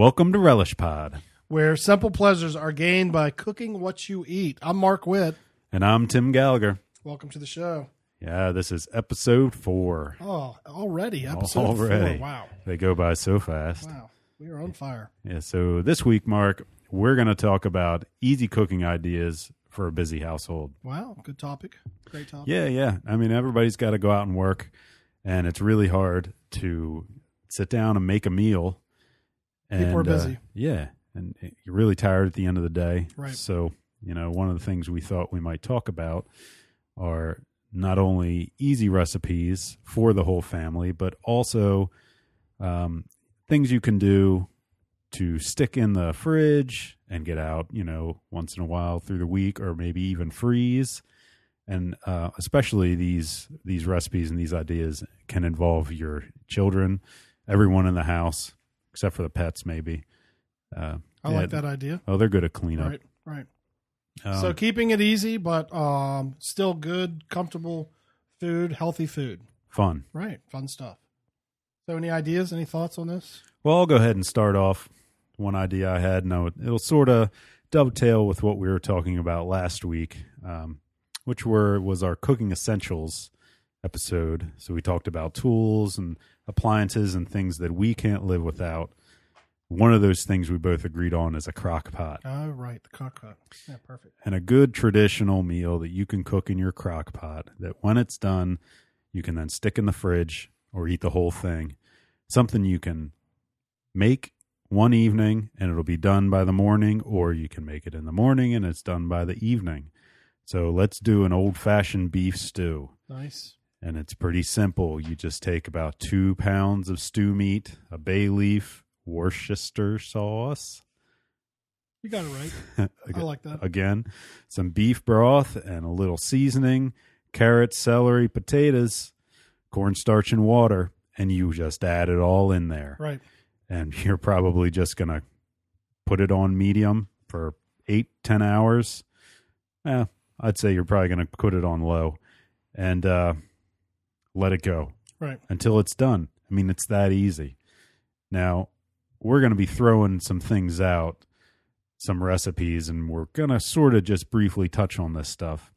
Welcome to Relish Pod, where simple pleasures are gained by cooking what you eat. I'm Mark Witt. and I'm Tim Gallagher. Welcome to the show. Yeah, this is episode four. Oh, already episode Already. four. Wow, They go by so fast. wow, we are on fire. Yeah, so this week, Mark, we're going to talk about easy cooking ideas for a busy household. Wow, good topic. Great topic. Yeah, yeah. I mean, everybody's got to go out and work, and it's really hard to sit down and make a meal. And, People are uh, busy. yeah, and you're really tired at the end of the day. Right. So, you know, one of the things we thought we might talk about are not only easy recipes for the whole family, but also um, things you can do to stick in the fridge and get out, you know, once in a while through the week, or maybe even freeze. And uh, especially these these recipes and these ideas can involve your children, everyone in the house, except for the pets, maybe. Uh, I like that idea. Oh, they're good at cleanup. Right, right. Um, so keeping it easy, but um, still good, comfortable food, healthy food. fun. Right, fun stuff. So, any ideas? Any thoughts on this? Well, I'll go ahead and start off. One idea I had. No, it'll sort of dovetail with what we were talking about last week, um, which were was our cooking essentials episode. So we talked about tools and appliances and things that we can't live without. One of those things we both agreed on is a crock pot. Oh, right, the crock pot. Yeah, perfect. and a good traditional meal that you can cook in your crock pot that when it's done you can then stick in the fridge or eat the whole thing something you can make one evening and it'll be done by the morning or you can make it in the morning and it's done by the evening so let's do an old fashioned beef stew Nice. And it's pretty simple you just take about two pounds of stew meat a bay leaf worcester sauce You got it right. I like that. again some beef broth and a little seasoning carrots celery potatoes cornstarch and water and you just add it all in there Right. and you're probably just gonna put it on medium for eight ten hours yeah i'd say you're probably gonna put it on low and uh let it go Right. until it's done i mean it's that easy now we're gonna be throwing some things out some recipes and we're going to sort of just briefly touch on this stuff.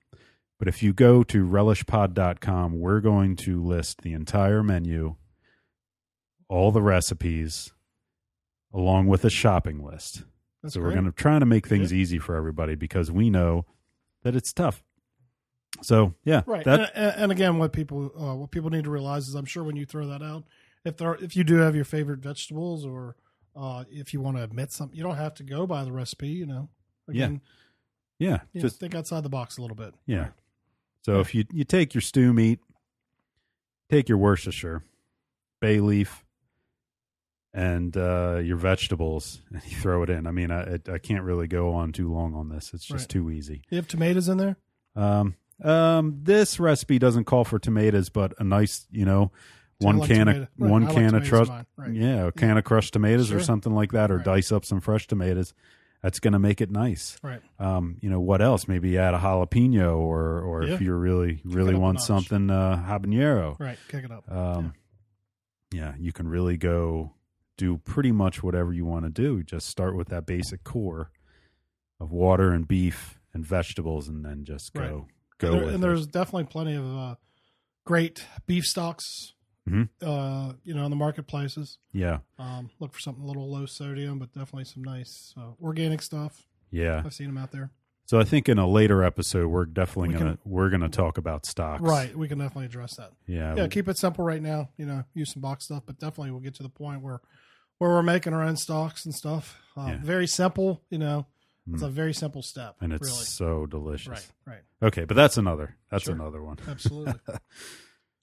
But if you go to relishpod.com, we're going to list the entire menu, all the recipes, along with a shopping list. That's so great. we're going to try to make things easy for everybody because we know that it's tough. So yeah, Right, that and, and- again, what people uh, what people need to realize is, I'm sure when you throw that out, if there if you do have your favorite vegetables, or uh, if you want to admit something, you don't have to go by the recipe. You know, again, yeah, yeah, just think outside the box a little bit. Yeah. So if you you take your stew meat, take your Worcestershire, bay leaf, and uh, your vegetables, and you throw it in. I mean, I I can't really go on too long on this. It's just Right. too easy. You have tomatoes in there. Um, um, this recipe doesn't call for tomatoes, but a nice, you know, one like can tomato- of right, one I like can of trust, right. yeah, a can of crushed tomatoes or something like that, or Right. dice up some fresh tomatoes. That's going to make it nice Right. um, you know what else? Maybe add a jalapeno, or or Yeah. if you really really want something uh, habanero. Right. Kick it up. Um, yeah. you can really go do pretty much whatever you want to do. Just start with that basic core of water and beef and vegetables, and then just go. Go and, there- and it. there's definitely plenty of uh, great beef stocks. Mhm. Uh, you know, in the marketplaces. Yeah, Um, look for something a little low sodium, but definitely some nice uh, organic stuff. yeah. I've seen them out there. So I think in a later episode, we're definitely We gonna we're gonna talk about stocks. Right. We can definitely address that. Yeah. yeah, keep it simple right now. You know, use some box stuff, but definitely we'll get to the point where where we're making our own stocks and stuff. Uh, Yeah. Very simple. You know, it's Mm. a very simple step. and it's really so delicious. right, right. Okay, but that's another that's Sure. another one. Absolutely.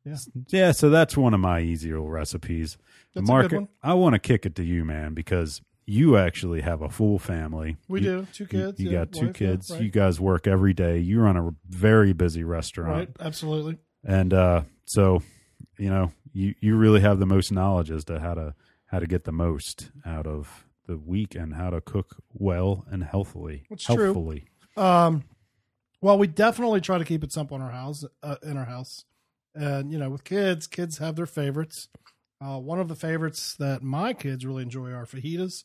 Yeah, Yeah. so that's one of my easier recipes. That's Mark. I want to kick it to you, man, because you actually have a full family. We You- do two kids. you yeah, got two wife, yeah, kids. right. You guys work every day. You run a very busy restaurant, right. Absolutely. and uh, so you know you you really have the most knowledge as to how to how to get the most out of the week and how to cook well and healthily. It's true. Um, well, we definitely try to keep it simple in our house. Uh, in our house, and you know, with kids, kids have their favorites. Uh, one of the favorites that my kids really enjoy are fajitas.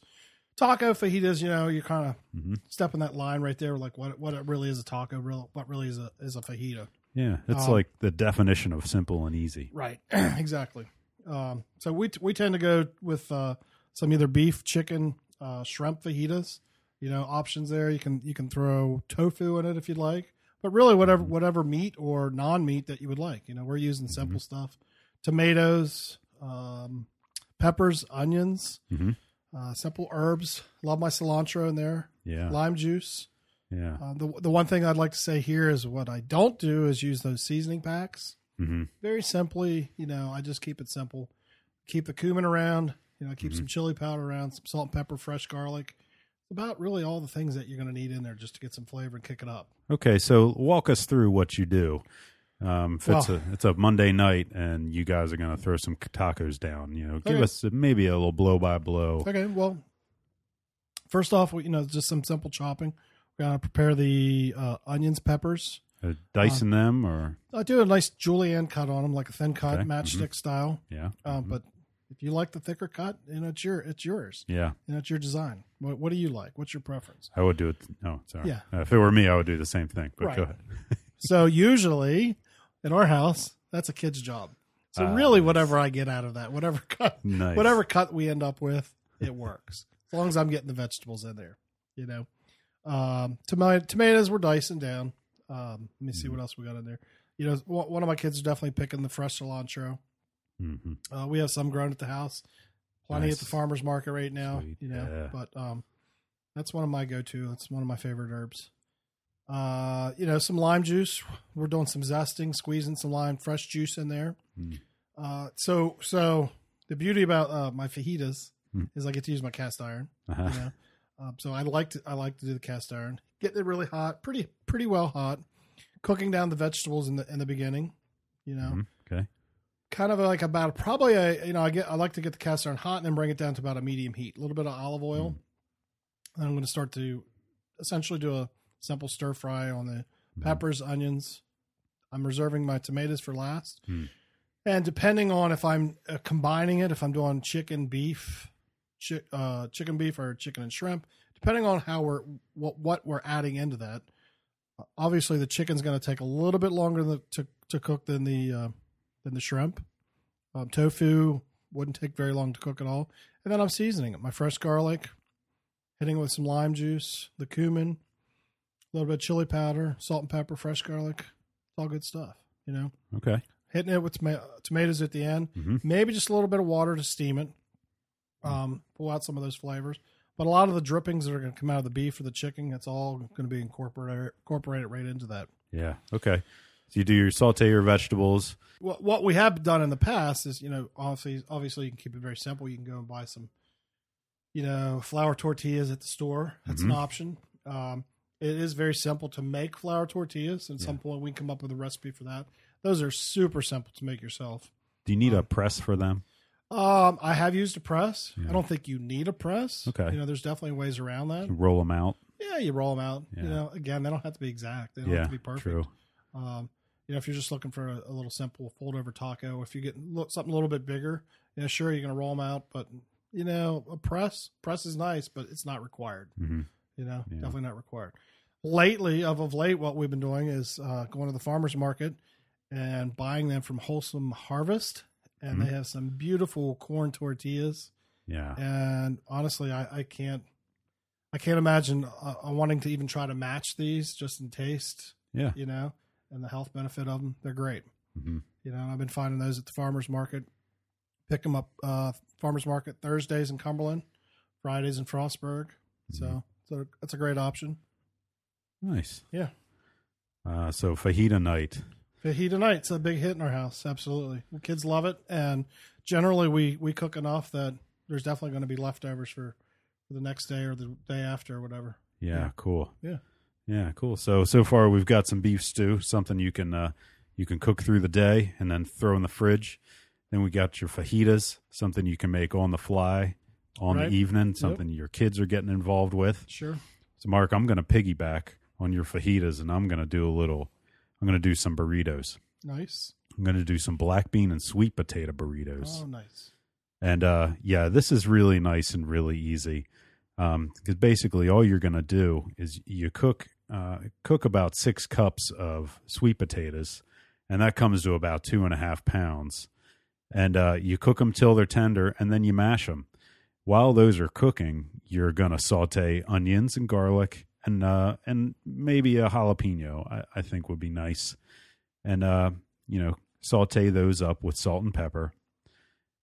Taco fajitas, you know, you're kind of Mhm. stepping that line right there, like what what it really is a taco, real what really is a is a fajita. Yeah, it's Um, like the definition of simple and easy. Right, exactly. Um, so we we tend to go with uh, some either beef, chicken, uh, shrimp fajitas. You know, options there. You can you can throw tofu in it if you'd like, but really whatever whatever meat or non meat that you would like. You know, we're using simple stuff: tomatoes, um, peppers, onions, Mhm. uh, simple herbs. Love my cilantro in there. Yeah, Lime juice. yeah. Uh, the the one thing I'd like to say here is what I don't do is use those seasoning packs hmm very simply, you know, I just keep it simple. Keep the cumin around, you know, keep some chili powder around, some salt and pepper, fresh garlic. About really all the things that you're going to need in there just to get some flavor and kick it up. Okay, so walk us through what you do. Um, if it's Well- a it's a Monday night and you guys are going to throw some tacos down, you know, give Okay. us maybe a little blow by blow. Okay, well, first off, we- you know, just some simple chopping. We're going to prepare the uh, onions, peppers. Uh, dicing them or I do a nice julienne cut on them, like a thin cut, Okay, matchstick style. yeah, Um, But if you like the thicker cut, you know, it's your it's yours. yeah. You know, it's your design. What, what do you like? What's your preference? I would do it. Oh, sorry. Yeah. Uh, if it were me, I would do the same thing. But Right. go ahead. So usually in our house, that's a kid's job. So Ah, really, nice. whatever I get out of that, whatever cut, Nice. whatever cut we end up with, it works as long as I'm getting the vegetables in there. You know, um, tomato, tomatoes we're dicing down. Um, let me see what else we got in there. You know, one of my kids is definitely picking the fresh cilantro. Hmm Uh, we have some grown at the house, plenty Nice. at the farmers market right now. Sweet, You know, yeah. but um, that's one of my go-to. That's one of my favorite herbs. Uh, you know, some lime juice. We're doing some zesting, squeezing some lime, fresh juice in there. Mm. Uh, so so the beauty about uh, my fajitas Mm. is I get to use my cast iron. Uh-huh. You know, um, so I like to I like to do the cast iron. Getting it really hot, pretty pretty well hot. Cooking down the vegetables in the in the beginning. You know, Mhm. Okay. Kind of like about probably a you know I get I like to get the cast iron hot and then bring it down to about a medium heat. A little bit of olive oil. Mm. And I'm going to start to essentially do a simple stir fry on the Mm. peppers, onions. I'm reserving my tomatoes for last. Mm. And depending on if I'm uh, combining it, if I'm doing chicken, beef, chi- uh, chicken beef or chicken and shrimp, depending on how we're what what we're adding into that. Obviously, the chicken's going to take a little bit longer to to cook than the uh, than the shrimp. Um, tofu wouldn't take very long to cook at all. And then I'm seasoning it. My fresh garlic, hitting it with some lime juice, the cumin, a little bit of chili powder, salt and pepper, fresh garlic. It's all good stuff, you know. Okay. Hitting it with toma- tomatoes at the end. hmm Maybe just a little bit of water to steam it. Um, pull out some of those flavors. But a lot of the drippings that are going to come out of the beef or the chicken, it's all going to be incorporated incorporated right into that. Yeah. Okay. So you do your saute your vegetables. what what we have done in the past is you know obviously obviously you can keep it very simple you can go and buy some you know flour tortillas at the store that's an Mhm. option um, it is very simple to make flour tortillas at some point we can come up with a recipe for that those are super simple to make yourself Do you need a Um, press for them? um, i have used a press Yeah. i don't think you need a press Okay. you know there's definitely ways around that Roll them out. yeah you roll them out Yeah. you know again they don't have to be exact they don't Yeah. have to be perfect True. Um, you know, if you're just looking for a, a little simple fold over taco, if you get lo- something a little bit bigger, you know, sure you're going to roll them out, but you know, a press press is nice, but it's not required. hmm You know, Yeah. definitely not required. Lately, of of late, what we've been doing is uh, going to the farmers market and buying them from Wholesome Harvest, and Mhm. they have some beautiful corn tortillas. Yeah. And honestly, I, I can't, I can't imagine uh, uh, wanting to even try to match these just in taste Yeah. you know, and the health benefit of them. They're great. hmm You know, and I've been finding those at the farmers market. Pick them up, uh, farmers market Thursdays in Cumberland, Fridays in Frostburg. So, so that's a great option. Nice. Yeah. Uh, so fajita night. Fajita night's a big hit in our house. Absolutely, the kids love it, and generally we we cook enough that there's definitely going to be leftovers for, for the next day or the day after or whatever. Yeah, Yeah. cool. Yeah. Yeah, cool. So so far we've got some beef stew, something you can uh you can cook through the day and then throw in the fridge. Then we got your fajitas, something you can make on the fly on Right. the evening, something your kids are getting involved with. Sure. So Mark, I'm going to piggyback on your fajitas and I'm going to do a little I'm going to do some burritos. Nice. I'm going to do some black bean and sweet potato burritos. Oh, nice. And uh, yeah, this is really nice and really easy because basically all you're going to do is you cook uh, cook about six cups of sweet potatoes, and that comes to about two and a half pounds. And uh, you cook them till they're tender, and then you mash them. While those are cooking, you're to saute onions and garlic, and uh, and maybe a jalapeno. I, I think would be nice, and uh, you know, saute those up with salt and pepper.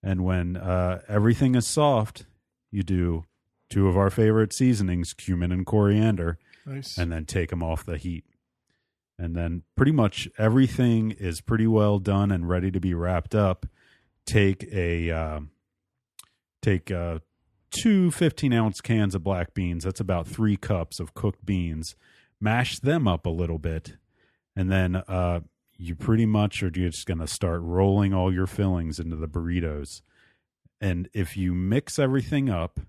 And when uh, everything is soft, you do two of our favorite seasonings, cumin and coriander, Nice. and then take them off the heat. And then pretty much everything is pretty well done and ready to be wrapped up. Take a uh, take uh, two 15 ounce cans of black beans. That's about three cups of cooked beans. Mash them up a little bit, and then uh, you pretty much are just going to start rolling all your fillings into the burritos. And if you mix everything up,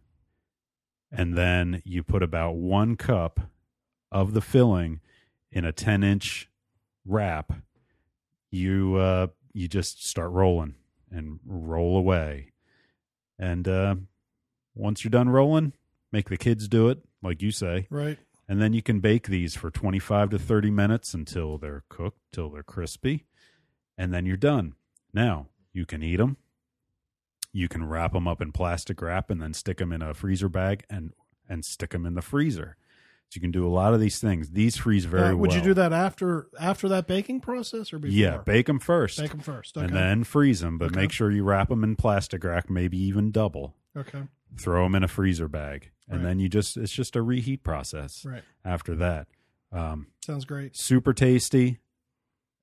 and then you put about one cup of the filling in a 10 inch wrap, you uh, you just start rolling and roll away. And uh, once you're done rolling, make the kids do it, like you say. right. And then you can bake these for 25 to 30 minutes until they're cooked, till they're crispy. And then you're done. Now, you can eat them. You can wrap them up in plastic wrap and then stick them in a freezer bag and and stick them in the freezer. You can do a lot of these things. These freeze very Uh, well. would you do that after after that baking process or before? Yeah, bake them first. Bake them first. Okay. And then freeze them, but Okay. make sure you wrap them in plastic wrap, maybe even double. okay. Throw them in a freezer bag, and Right. then you just it's just a reheat process Right. after that. Um, Sounds great. super tasty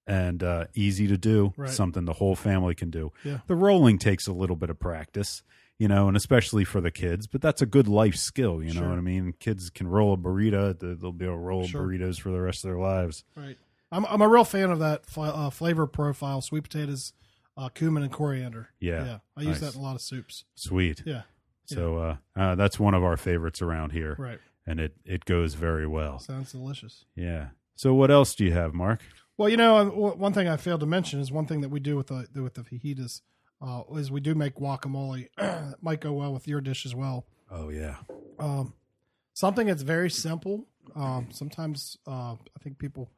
and uh, easy to do. Right. Something the whole family can do. Yeah. The rolling takes a little bit of practice, you know, and especially for the kids. But that's a good life skill. You know Sure. what I mean? Kids can roll a burrito; they- they'll be able to roll Sure. burritos for the rest of their lives. Right. I'm I'm a real fan of that fi- uh, flavor profile: sweet potatoes, uh, cumin, and coriander. Yeah. Yeah. I use Nice. that in a lot of soups. Sweet. Yeah. So uh, uh, that's one of our favorites around here, Right. and it it goes very well. Sounds delicious. Yeah. So what else do you have, Mark? Well, you know, um, one thing I failed to mention is one thing that we do with the with the fajitas uh, is we do make guacamole. that might go well with your dish as well. Oh yeah. Um, something that's very simple. Um, sometimes uh, I think people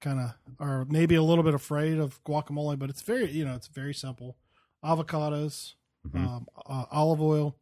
kind of are maybe a little bit afraid of guacamole, but it's very you know it's very simple. Avocados, Mhm. um, uh, olive oil.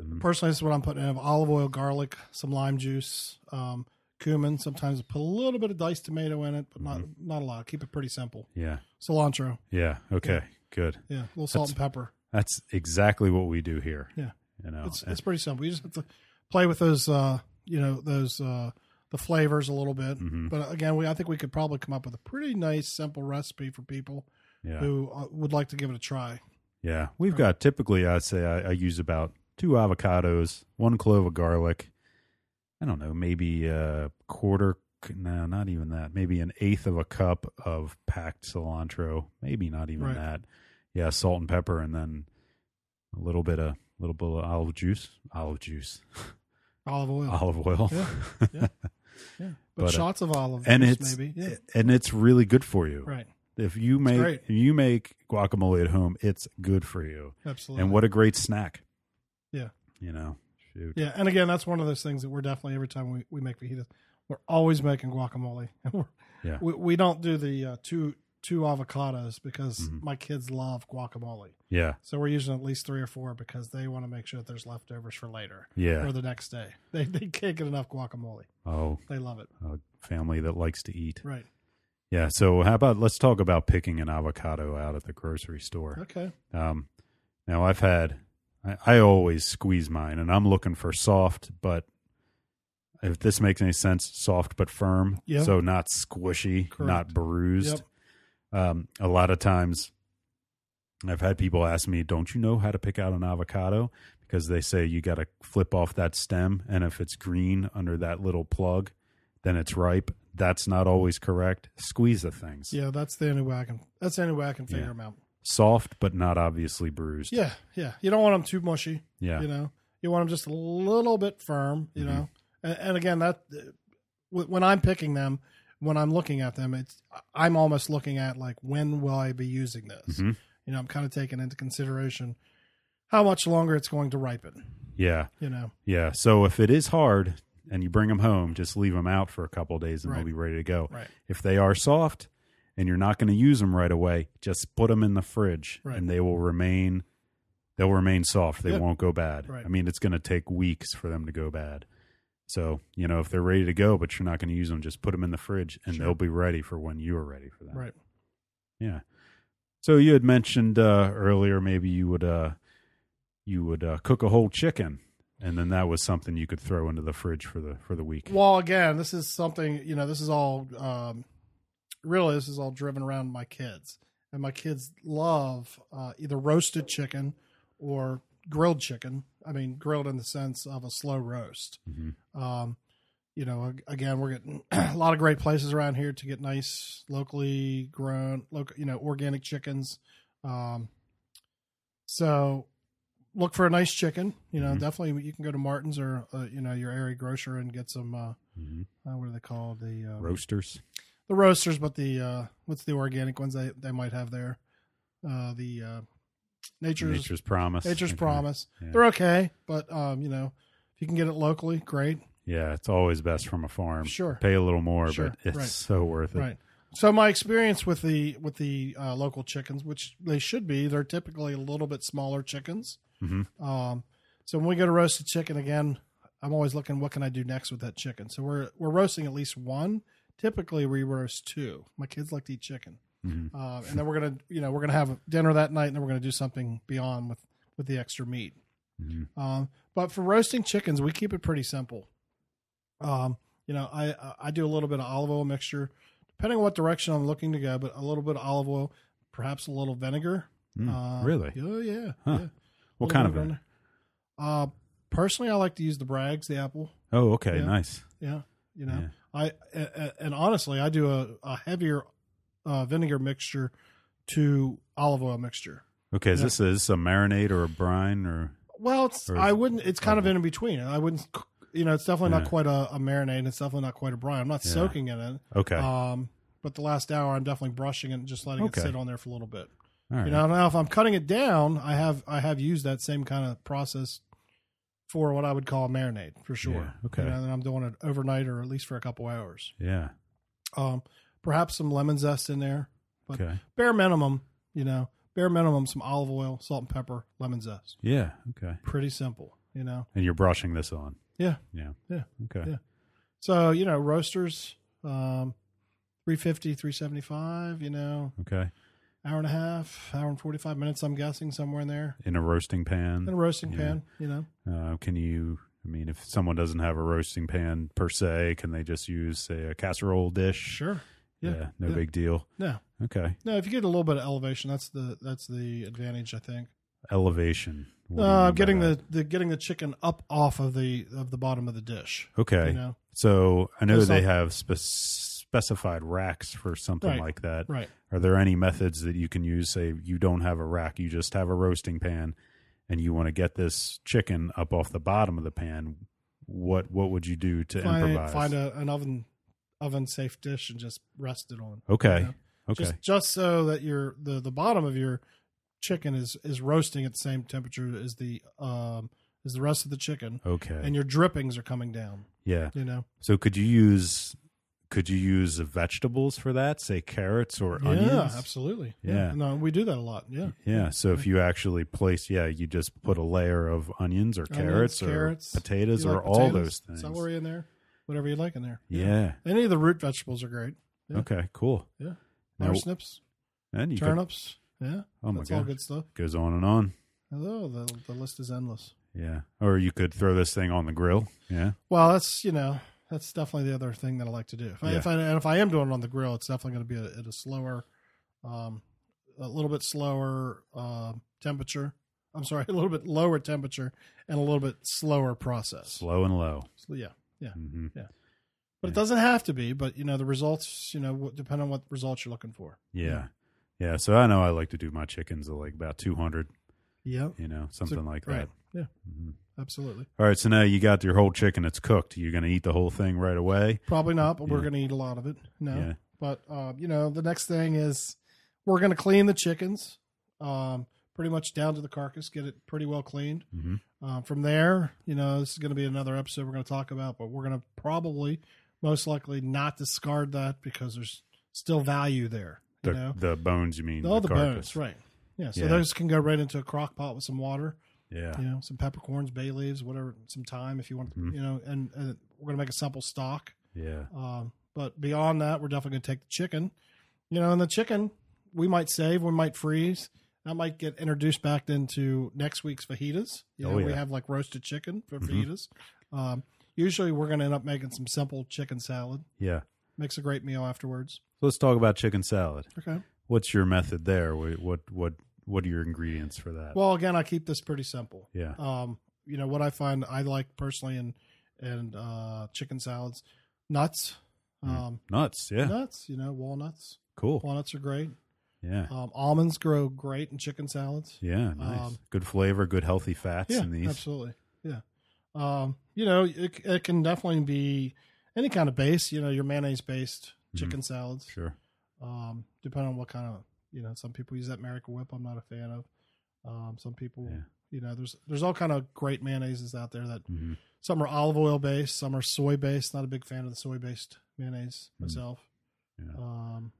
Mhm. Personally, this is what I'm putting in: olive oil, garlic, some lime juice, um, cumin. Sometimes put a little bit of diced tomato in it, but not not a lot. Keep it pretty simple. Yeah. Cilantro, Yeah. Okay. Good. yeah, a little salt and pepper. That's exactly what we do here. Yeah. You know. It's it's pretty simple. You just have to play with those, uh, you know, those uh, the flavors a little bit. Mhm. But again, we I think we could probably come up with a pretty nice, simple recipe for people yeah. who uh, would like to give it a try. Yeah, we've got typically I'd say I, I use about two avocados, one clove of garlic. I don't know, maybe a quarter. No, not even that. Maybe an eighth of a cup of packed cilantro. Maybe not even Right. that. Yeah, salt and pepper, and then a little bit of a little bit of olive juice. Olive juice, Olive oil, olive oil. Yeah, yeah. yeah. But, But, uh, shots of olive and juice, it's maybe. Yeah, and it's really good for you. right. If you make if you make guacamole at home, it's good for you. Absolutely. And what a great snack. Yeah. You know, shoot. Yeah, and again, that's one of those things that we're definitely every time we, we make fajitas, we're always making guacamole. We're- Yeah. we we don't do the uh, two two avocados because Mhm. my kids love guacamole. Yeah. So we're using at least three or four because they want to make sure that there's leftovers for later Yeah. or the next day. They they can't get enough guacamole. Oh, They love it. a family that likes to eat. Right. Yeah. So how about let's talk about picking an avocado out at the grocery store. Okay. Um, now I've had, I, I always squeeze mine, and I'm looking for soft, but if this makes any sense, soft but firm. Yeah. So not squishy, Correct. not bruised. Um, a lot of times, I've had people ask me, "Don't you know how to pick out an avocado?" Because they say you got to flip off that stem, and if it's green under that little plug, then it's ripe. That's not always correct. Squeeze the things. Yeah, that's the only way I can. That's the only way I can figure Yeah. them out. Soft, but not obviously bruised. Yeah, yeah. You don't want them too mushy. Yeah. You know, you want them just a little bit firm. You Mhm. know, and, and again, that uh, when I'm picking them, when I'm looking at them, it's I'm almost looking at like when will I be using this. Mhm. You know, I'm kind of taking into consideration how much longer it's going to ripen. Yeah. You know, Yeah. So if it is hard and you bring them home, just leave them out for a couple of days and Right. they'll be ready to go. right? If they are soft and you're not going to use them right away, just put them in the fridge Right. and they will remain they'll remain soft. They won't go bad. Right. I mean, it's going to take weeks for them to go bad. So, you know, if they're ready to go but you're not going to use them, just put them in the fridge and Sure. they'll be ready for when you are ready for them. Right. Yeah. So you had mentioned uh, earlier maybe you would uh, you would uh, cook a whole chicken, and then that was something you could throw into the fridge for the for the week. Well, again, this is something you know. This is all um, really. This is all driven around my kids, and my kids love uh, either roasted chicken or grilled chicken. I mean, grilled in the sense of a slow roast. Mhm. Um, you know, again, we're getting a lot of great places around here to get nice, locally grown, local, you know, organic chickens. Um, so look for a nice chicken. You know, Mhm. definitely you can go to Martin's or uh, you know your area grocer and get some. Uh, Mhm. uh, what are they called? The uh, Roasters. the roasters, but the uh, what's the organic ones they they might have there? Uh, the uh, nature's Nature's Promise. nature's Okay. promise. Yeah. They're okay, but um, you know, if you can get it locally, great. Yeah, it's always best from a farm. Sure. Pay a little more, Sure, but it's right. so worth it. Right. So my experience with the with the uh, local chickens, which they should be, they're typically a little bit smaller chickens. Mhm. Um, so when we go to roasted chicken again, I'm always looking what can I do next with that chicken. So we're we're roasting at least one. Typically we roast two. My kids like to eat chicken, Mhm. uh, and then we're gonna you know we're gonna have dinner that night, and then we're gonna do something beyond with with the extra meat. Mhm. Um, but for roasting chickens, we keep it pretty simple. Um, you know, I I do a little bit of olive oil mixture, depending on what direction I'm looking to go, but a little bit of olive oil, perhaps a little vinegar. Mm, Uh, really? Oh yeah. Huh. yeah. What kind of vinegar. Uh, personally, I like to use the Bragg's, the apple. Oh, okay, Yeah. nice. Yeah, you know, Yeah. I and honestly, I do a, a heavier uh, vinegar mixture to olive oil mixture. Okay, is Yeah. this is this a marinade or a brine or? Well, it's Or I wouldn't. It's kind of in between. I wouldn't. You know, it's definitely Yeah. not quite a, a marinade. It's definitely not quite a brine. I'm not Yeah. soaking in it. Okay, Um, but the last hour, I'm definitely brushing it and just letting Okay. it sit on there for a little bit. all right. You know, now if I'm cutting it down, I have I have used that same kind of process for what I would call a marinade for sure. Yeah, okay. You know, and I'm doing it overnight or at least for a couple hours. yeah. Um, perhaps some lemon zest in there. But Okay. bare minimum, you know, bare minimum, some olive oil, salt and pepper, lemon zest. Yeah. Okay. Pretty simple, you know. And you're brushing this on. Yeah. Yeah. Yeah. Okay. Yeah. So, you know, roasters, um, 350, 375, you know, Okay. hour and a half, hour and 45 minutes, I'm guessing, somewhere in there. In a roasting pan. In a roasting Yeah. pan, you know. Uh, can you? I mean, if someone doesn't have a roasting pan per se, can they just use say a casserole dish? Sure. Yeah. no Yeah. big deal. No. Okay. No, if you get a little bit of elevation, that's the that's the advantage, I think. Elevation. What do you Uh, getting the, the getting the chicken up off of the of the bottom of the dish. Okay. You know. So I know they some- have spe- specified racks for something Right. like that. Right. Are there any methods that you can use? Say you don't have a rack, you just have a roasting pan, and you want to get this chicken up off the bottom of the pan. What what would you do to Find improvise? find a, an oven oven safe dish and just rest it on. okay. you know? Okay. Just just so that your the the bottom of your chicken is is roasting at the same temperature as the um as the rest of the chicken okay. and your drippings are coming down, yeah. you know. So could you use could you use vegetables for that? Say carrots or Yeah, onions? Yeah, absolutely. Yeah. No, we do that a lot. Yeah. Yeah. So if you actually place, yeah, you just put a layer of onions or Onions, carrots or potatoes or like all potatoes, those things. Celery in there, whatever you like in there. Yeah. Any of the root vegetables are great. Yeah. Okay. Cool. Yeah. Parsnips, and you could, turnips. Yeah. oh my That's all good stuff. goes on and on. Hello, the the list is endless. Yeah. Or you could throw this thing on the grill. Yeah. Well, that's you know that's definitely the other thing that I like to do. If I, Yeah. if I and if I am doing it on the grill, it's definitely going to be a, at a slower, um, a little bit slower um temperature. I'm sorry, a little bit lower temperature and a little bit slower process. Slow and low. So, yeah, hmm Yeah. but it doesn't have to be. But you know the results, you know, depend on what results you're looking for. Yeah. Yeah. So I know I like to do my chickens at like about 200, Yeah, you know, something like that. right. Yeah, Mhm. absolutely. All right. So now you got your whole chicken. It's cooked. You're going to eat the whole thing right away. Probably not, but we're going to eat a lot of it. No, Yeah. but uh, you know the next thing is we're going to clean the chickens um, pretty much down to the carcass, get it pretty well cleaned. Mhm. Uh, from there, you know, this is going to be another episode we're going to talk about, but we're going to probably, most likely, not discard that because there's still value there. You The, know, the bones, you mean? all the, carcass. bones, right? Yeah, so Yeah. those can go right into a crock pot with some water, Yeah. you know, some peppercorns, bay leaves, whatever, some thyme if you want, Mhm. you know, and, and we're going to make a simple stock. Yeah. Um, but beyond that, we're definitely going to take the chicken. You know, and the chicken we might save, we might freeze. That might get introduced back into next week's fajitas. You Oh, know, we have like roasted chicken for Mhm. fajitas. Um, usually, we're going to end up making some simple chicken salad. Yeah. Makes a great meal afterwards. So let's talk about chicken salad. Okay. What's your method there? What what what, what are your ingredients for that? Well, again, I keep this pretty simple. yeah. Um, you know what I find I like personally in and uh, chicken salads, nuts, Mm. um, Nuts. Yeah. nuts. You know, walnuts. Cool. Walnuts are great. Yeah. Um, almonds grow great in chicken salads. Yeah. Nice. um, good flavor. Good healthy fats Yeah, in these. absolutely. Yeah. Um, you know, it, it can definitely be any kind of base. You know, your mayonnaise based Mhm. chicken salads. Sure. Um, depending on what kind of you know, some people use that American Whip. I'm not a fan of. Um, some people, Yeah. you know, there's there's all kind of great mayonnaises out there that hmm some are olive oil based, some are soy based. Not a big fan of the soy based mayonnaise Mm. myself. Yeah. Um,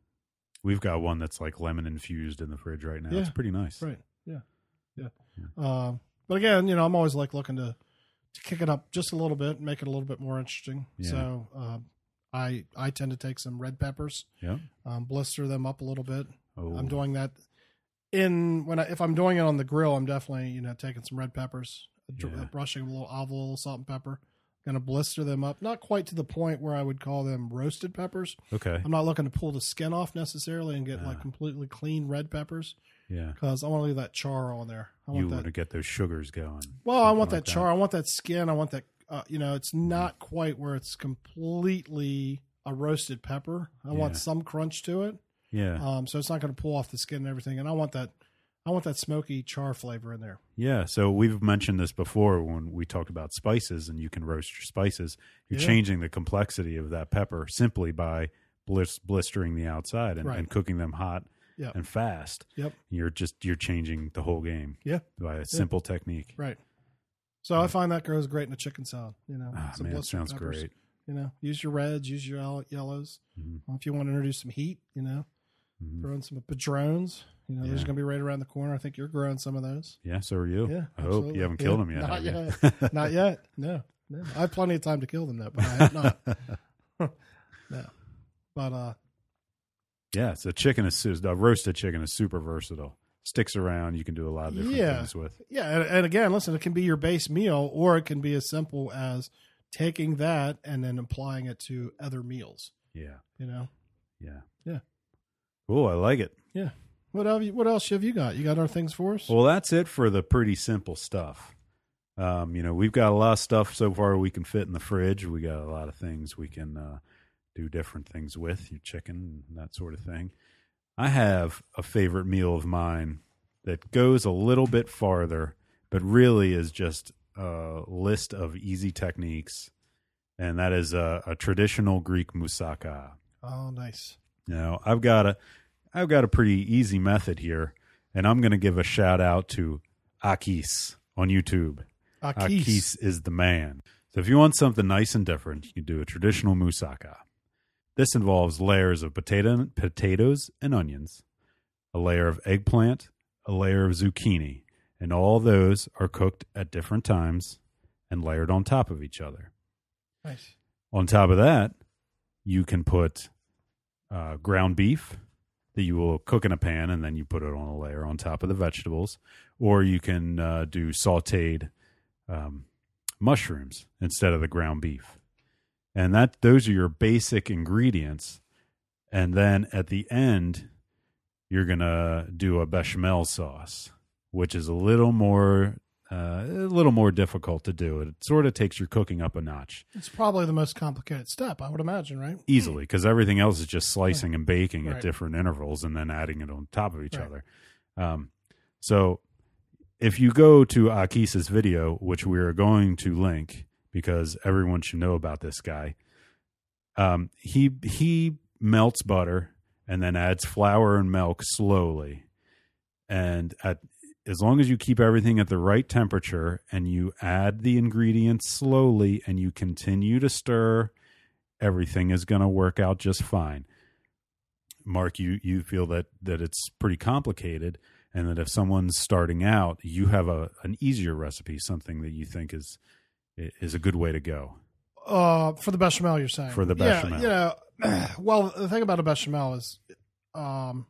We've got one that's like lemon infused in the fridge right now. Yeah. It's pretty nice. Right. Yeah. Yeah. Yeah. Um, but again, you know, I'm always like looking to to kick it up just a little bit, make it a little bit more interesting. Yeah. So um, I I tend to take some red peppers, Yeah. um, blister them up a little bit. Oh. I'm doing that in when I, if I'm doing it on the grill, I'm definitely you know taking some red peppers, Yeah. brushing a little olive oil, salt and pepper. Going to blister them up, not quite to the point where I would call them roasted peppers. Okay. I'm not looking to pull the skin off necessarily and get Ah. like completely clean red peppers Yeah. because I want to leave that char on there. I want You that. want to get those sugars going. well, I want like that char. I want that skin. I want that. Uh, you know, it's Mm-hmm. not quite where it's completely a roasted pepper. I want some crunch to it. Yeah. Um, so it's not going to pull off the skin and everything. And I want that. I want that smoky char flavor in there. Yeah, so we've mentioned this before when we talked about spices, and you can roast your spices. You're Yeah. changing the complexity of that pepper simply by blis- blistering the outside and, Right. and cooking them hot Yeah. and fast. Yep. You're just you're changing the whole game. Yeah. by a simple technique. Right. So I find that goes great in a chicken salad. You know, Ah, man, it sounds peppers. great. You know, use your reds, use your yellow- yellows. Mhm. Well, if you want to introduce some heat, you know, Mhm. throw in some padrones. You know, those Yeah. are going to be right around the corner. I think you're growing some of those. Yeah, so are you. Yeah, I hope you haven't killed Yeah, them yet. Not yet. Not yet. No, no. I have plenty of time to kill them though, but I have not. no. But uh, yeah, so chicken is a roasted chicken is super versatile. Sticks around. You can do a lot of different Yeah. things with. yeah, and, and again, listen, it can be your base meal, or it can be as simple as taking that and then applying it to other meals. Yeah, You know, yeah, Yeah. Cool. I like it. What have you? What else have you got? You got our things for us? Well, that's it for the pretty simple stuff. Um, you know, we've got a lot of stuff so far we can fit in the fridge. We got a lot of things we can uh, do different things with, your chicken and that sort of thing. I have a favorite meal of mine that goes a little bit farther, but really is just a list of easy techniques, and that is a, a traditional Greek moussaka. oh, nice. Now, I've got a I've got a pretty easy method here, and I'm going to give a shout out to Akis on YouTube. Akis. Akis is the man. So if you want something nice and different, you can do a traditional moussaka. This involves layers of potato, potatoes and onions, a layer of eggplant, a layer of zucchini, and all those are cooked at different times and layered on top of each other. Nice. On top of that, you can put uh, ground beef that you will cook in a pan and then you put it on a layer on top of the vegetables, or you can uh, do sautéed um, mushrooms instead of the ground beef, and that those are your basic ingredients. And then at the end, you're gonna do a bechamel sauce, which is a little more uh, a little more difficult to do. It sort of takes your cooking up a notch It's probably the most complicated step, I would imagine, right? easily because everything else is just slicing and baking Right. at different intervals and then adding it on top of each Right. other. Um, so if you go to Akis's video, which we are going to link because everyone should know about this guy, um, he he melts butter and then adds flour and milk slowly, and at as long as you keep everything at the right temperature and you add the ingredients slowly and you continue to stir, everything is going to work out just fine. Mark, you you feel that that it's pretty complicated, and that if someone's starting out, you have a an easier recipe, something that you think is is a good way to go. Uh, for the bechamel, you're saying For the bechamel. Yeah, you know, well, the thing about a bechamel is, um,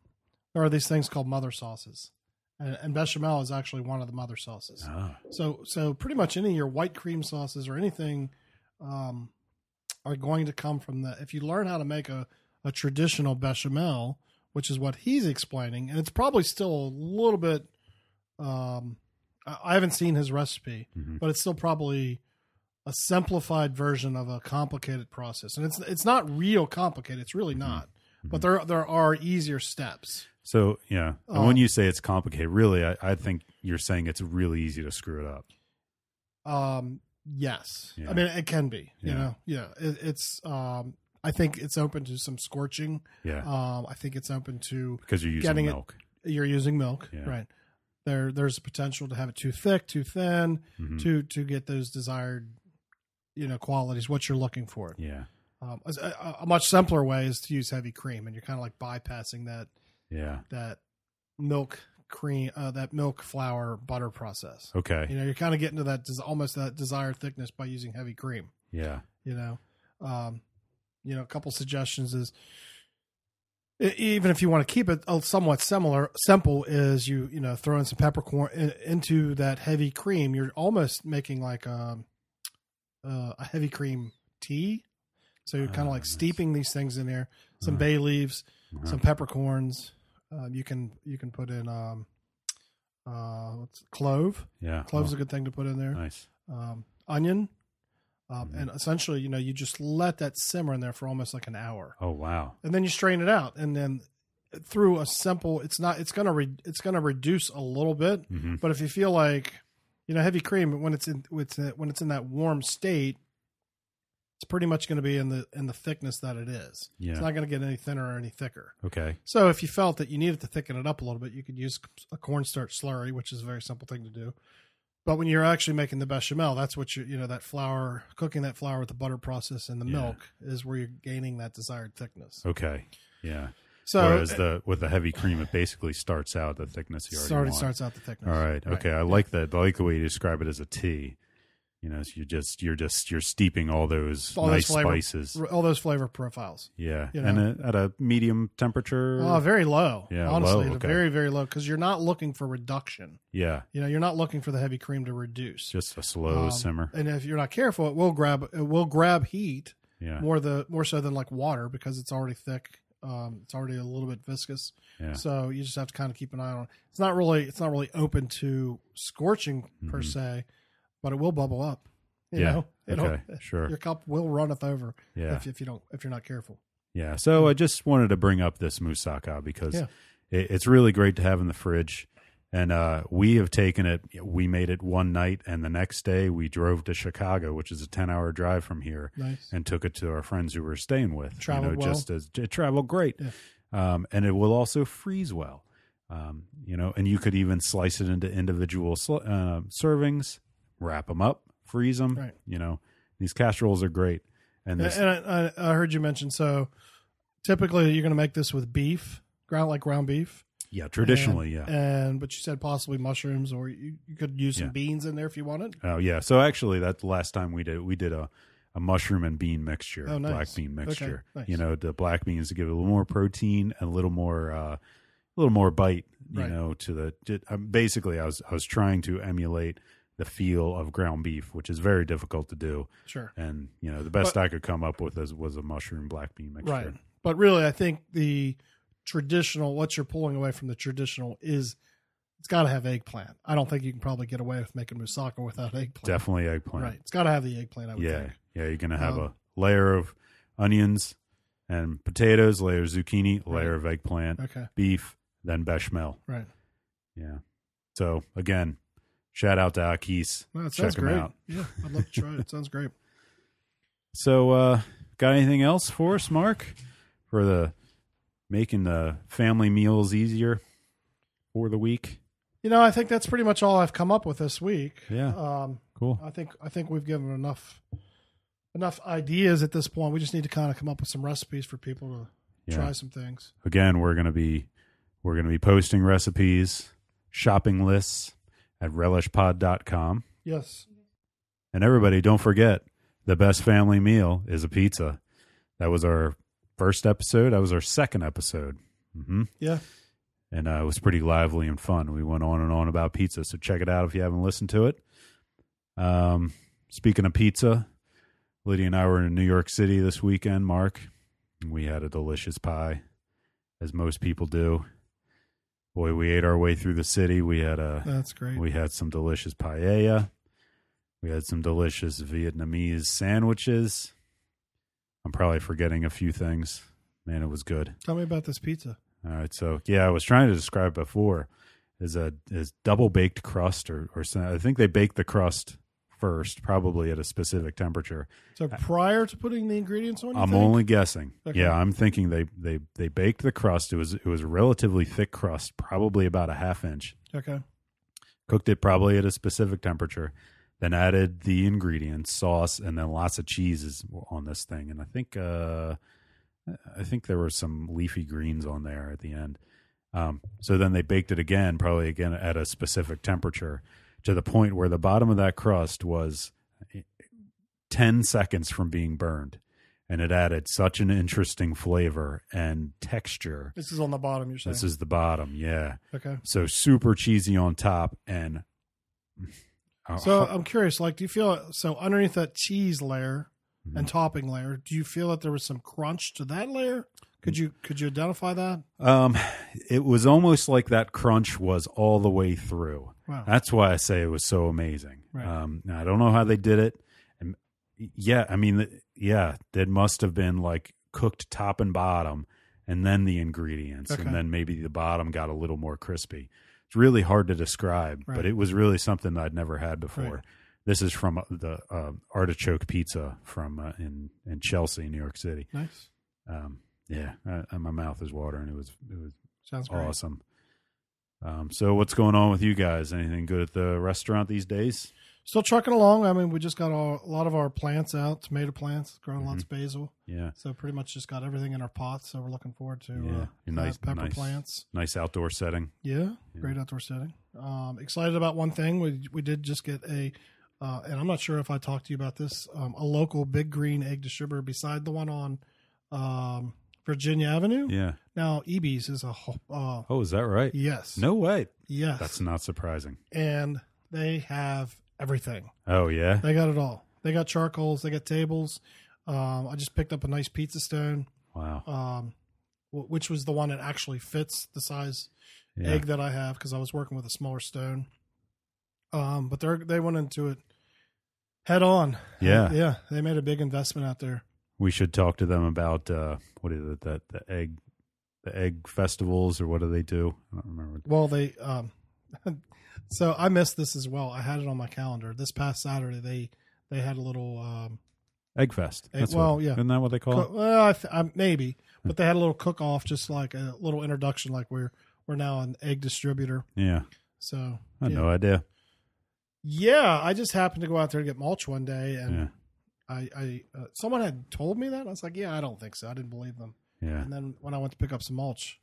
there are these things called mother sauces, and, and bechamel is actually one of the mother sauces. Ah, So, so pretty much any of your white cream sauces or anything, um, are going to come from the. If you learn how to make a a traditional bechamel, which is what he's explaining, and it's probably still a little bit. Um, I haven't seen his recipe, Mhm. but it's still probably a simplified version of a complicated process, and it's it's not real complicated. It's really not, but there there are easier steps. So yeah, and Um, when you say it's complicated, really, I, I think you're saying it's really easy to screw it up. Um, yes, Yeah. I mean it can be. You know, yeah, it, it's. Um, I think it's open to some scorching. Yeah, Um, I think it's open to because you're using getting it- milk. you're using milk, Yeah. right? There, there's a potential to have it too thick, too thin, Mhm. to to get those desired, you know, qualities. What you're looking for. Yeah, Um, a, a- a much simpler way is to use heavy cream, and you're kind of like bypassing that yeah. that milk cream, uh, that milk flour butter process. Okay. You know, you're kind of getting to that des- almost that desired thickness by using heavy cream. Yeah. You know, um, you know, a couple suggestions is even if you want to keep it somewhat similar, simple is you you know throw in some peppercorn in, into that heavy cream. You're almost making like a uh, a heavy cream tea. So you're kind Ah, of like nice. steeping these things in there. Some Uh-huh. bay leaves, Some peppercorns. Um, you can you can put in um, uh, what's clove. Yeah. Clove's Oh, a good thing to put in there. nice. Um, onion, um, Mhm. and essentially, you know, you just let that simmer in there for almost like an hour, Oh wow. and then you strain it out, and then through a simple, it's not, it's gonna, re, it's gonna reduce a little bit, hmm but if you feel like, you know, heavy cream when it's in, it's when it's in that warm state, it's pretty much going to be in the in the thickness that it is. Yeah. It's not going to get any thinner or any thicker. Okay. So if you felt that you needed to thicken it up a little bit, you could use a cornstarch slurry, which is a very simple thing to do. But when you're actually making the bechamel, that's what you you know that flour, cooking that flour with the butter process and the Yeah. milk is where you're gaining that desired thickness. Okay. Yeah. So Whereas it the with the heavy cream, it basically starts out the thickness you already want. starts out the thickness. All right. Okay. I like that. I like the way you describe it as a tea. You know, so you just you're just you're steeping all those All those nice flavor- spices. All those flavor profiles. Yeah, you and a, at a medium temperature. Oh, very low. Yeah, honestly, low, okay. very very low because you're not looking for reduction. yeah, You know, you're not looking for the heavy cream to reduce. just a slow Um, simmer. And if you're not careful, it will grab it will grab heat Yeah, more the more so than like water because it's already thick. Um, it's already a little bit viscous. yeah, So you just have to kind of keep an eye on it. It's not really it's not really open to scorching per Mhm. se, but it will bubble up. You Yeah. know, It'll- okay, sure. Your cup will runneth over Yeah, if, if you don't if you're not careful. yeah. So I just wanted to bring up this moussaka because Yeah. it, it's really great to have in the fridge. And uh, we have taken it. We made it one night, and the next day we drove to Chicago, which is a ten-hour drive from here, Nice. and took it to our friends who were staying with. Traveled you know, well? just as it traveled great, Yeah. um, and it will also freeze well. Um, you know, and you could even slice it into individual sl- uh, servings, wrap them up, freeze them. Right. You know, these casseroles are great. And this, and I, I, heard you mention so. Typically, you're going to make this with beef, ground like ground beef. yeah, traditionally, and, yeah. And but you said possibly mushrooms, or you, you could use some Yeah. beans in there if you wanted. Oh, yeah. So actually, that's the last time we did. We did a a mushroom and bean mixture, Oh, nice. black bean Okay, mixture. nice. You know, the black beans to give it a little more protein and a little more, uh, a little more bite. You Right. know, to the ju- um, basically, I was I was trying to emulate the feel of ground beef, which is very difficult to do. Sure. And you know, the best I could come up with was, was a mushroom black bean mixture. Right. But really, I think the traditional, what you're pulling away from the traditional is it's got to have eggplant. I don't think you can probably get away with making moussaka without eggplant. Definitely eggplant. Right. It's got to have the eggplant, I would Yeah, think. yeah. You're gonna have Um, a layer of onions and potatoes, layer of zucchini, layer of eggplant, Okay. beef, then bechamel. Right. Yeah. So again, shout out to Akis. It Check sounds 'em great. out. Yeah. I'd love to try it. It sounds great. So, uh, got anything else for us, Mark, for the making the family meals easier for the week? You know, I think that's pretty much all I've come up with this week. Yeah. Um, Cool. I think I think we've given enough enough ideas at this point. We just need to kind of come up with some recipes for people to Yeah. try some things. Again, we're gonna be we're gonna be posting recipes, shopping lists at relishpod.com. Yes. And everybody, don't forget the best family meal is a pizza. That was our first episode. That was our second episode. hmm Yeah. And uh, it was pretty lively and fun. We went on and on about pizza. So check it out if you haven't listened to it. Um, speaking of pizza, Lydia and I were in New York City this weekend, Mark. We had a delicious pie, as most people do. Boy, we ate our way through the city. We had a That's great. we had some delicious paella. We had some delicious Vietnamese sandwiches. I'm probably forgetting a few things. Man, it was good. Tell me about this pizza. All right, so yeah, I was trying to describe before is a is double baked crust or or I think they bake the crust first, probably at a specific temperature. So prior to putting the ingredients on, you I'm think? only guessing. Okay. Yeah, I'm thinking they they they baked the crust. It was it was a relatively thick crust, probably about a half inch. okay. cooked it probably at a specific temperature, then added the ingredients, sauce, and then lots of cheeses on this thing. And I think uh, I think there were some leafy greens on there at the end. Um, so then they baked it again, probably again at a specific temperature, to the point where the bottom of that crust was ten seconds from being burned, and it added such an interesting flavor and texture. This is on the bottom. You're saying. This is the bottom, yeah. okay. So super cheesy on top and So I'm curious. Like, do you feel so underneath that cheese layer Mm-hmm. and topping layer? Do you feel that there was some crunch to that layer? Could you could you identify that? um it was almost like that crunch was all the way through. Wow. That's why I say it was so amazing. Right. Um I don't know how they did it. And yeah, I mean yeah, it must have been like cooked top and bottom and then the ingredients Okay. and then maybe the bottom got a little more crispy. It's really hard to describe, Right. but it was really something I'd never had before. Right. This is from uh, the uh, artichoke pizza from uh, in in Chelsea, New York City. Nice. Um, yeah, uh, my mouth is watering. It was it was Sounds great. Um, so what's going on with you guys? Anything good at the restaurant these days? Still trucking along. I mean, we just got all, a lot of our plants out, tomato plants, growing lots of Mm-hmm. basil. Yeah, So pretty much just got everything in our pots. So we're looking forward to Yeah. uh, nice- pepper nice. plants. nice outdoor setting. Yeah, Yeah. great outdoor setting. Um, excited about one thing. We we did just get a, uh, and I'm not sure if I talked to you about this. Um, a local big green egg distributor beside the one on um, Virginia Avenue. Yeah. Now Eby's is a uh, Oh, is that right? yes, No way. yes, That's not surprising. and they have everything. Oh yeah. They got it all. They got charcoals. They got tables. Um, I just picked up a nice pizza stone, Wow. um, wh- which was the one that actually fits the size Yeah. egg that I have because I was working with a smaller stone. Um, but they they went into it head on. Yeah. yeah. They made a big investment out there. We should talk to them about uh, what is it that the egg the egg festivals or what do they do? I don't remember. Well, they um, so I missed this as well. I had it on my calendar this past Saturday. They they had a little um, Egg Fest. Egg- That's well, what, yeah. Isn't that what they call co- it? well, I th- I, maybe, but they had a little cook off, just like a little introduction, like we're we're now an egg distributor. Yeah. So I had yeah. no idea. Yeah, I just happened to go out there to get mulch one day, and Yeah. I, I uh, someone had told me that. I was like, yeah, I don't think so. I didn't believe them. Yeah. And then when I went to pick up some mulch,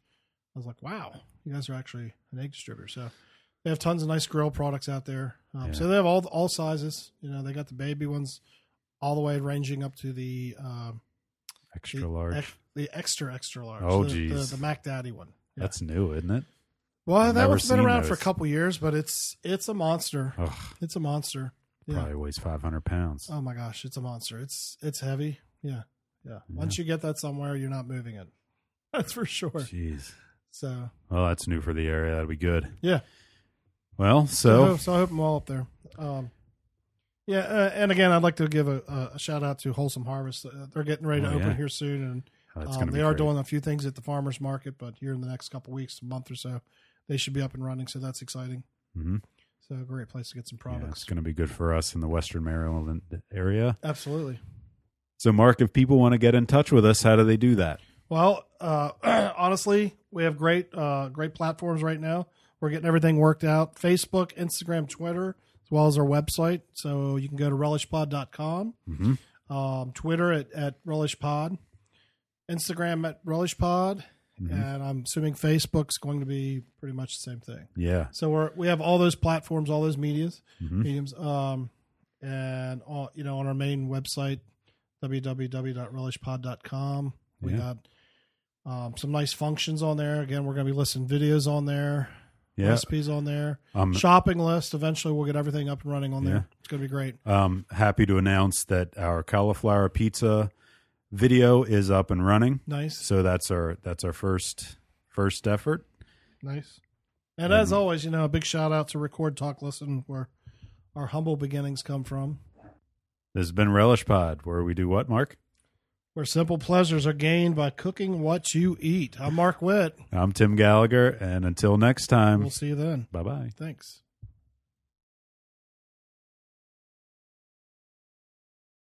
I was like, wow, you guys are actually an egg distributor. So they have tons of nice grill products out there. Um, Yeah. So they have all all sizes. You know, they got the baby ones, all the way ranging up to the um, Extra the, large. the extra extra large. Oh, the, geez. the, the Mac Daddy one. Yeah. That's new, isn't it? well, I've that one's been around for a those. couple years, but it's it's a monster. Ugh, It's a monster. Yeah. probably weighs 500 pounds. Oh my gosh, it's a monster. It's it's heavy. Yeah. Yeah. Once you get that somewhere, you're not moving it. That's for sure. Jeez. So Well, that's new for the area. That'll be good. yeah. Well, So so so I hope I'm all up there. Um, yeah, uh, and again, I'd like to give a, a, shout out to Wholesome Harvest. Uh, they're getting ready to Oh, open yeah. here soon, and that's um, they are great. doing a few things at the farmers market. But here in the next couple weeks, a month or so, they should be up and running. So that's exciting. hmm So a great place to get some Yeah, products. it's going to be good for us in the Western Maryland area. Absolutely. So, Mark, if people want to get in touch with us, how do they do that? Well, uh, honestly, we have great uh, great platforms right now. we're getting everything worked out. Facebook, Instagram, Twitter, as well as our website. So you can go to relishpod.com, Mm-hmm. um, Twitter at, at relishpod, Instagram at relishpod, Mhm. and I'm assuming Facebook's going to be pretty much the same thing. Yeah. So we're we have all those platforms, all those medias, Mhm. mediums, um, and all you know on our main website, www.relishpod.com. We Yeah. got um, some nice functions on there. Again, we're going to be listing videos on there, Yeah. recipes on there, I'm shopping list. Eventually, we'll get everything up and running on there. It's going to be great. um, happy to announce that our cauliflower pizza video is up and running. Nice, So that's our that's our first first effort. nice. And as Mhm. always, you know, a big shout out to Record Talk Listen, where our humble beginnings come from. This has been Relish Pod, where we do what, Mark? where simple pleasures are gained by cooking what you eat. I'm Mark Witt. I'm Tim Gallagher, and until next time, We'll see you then. bye bye. Thanks.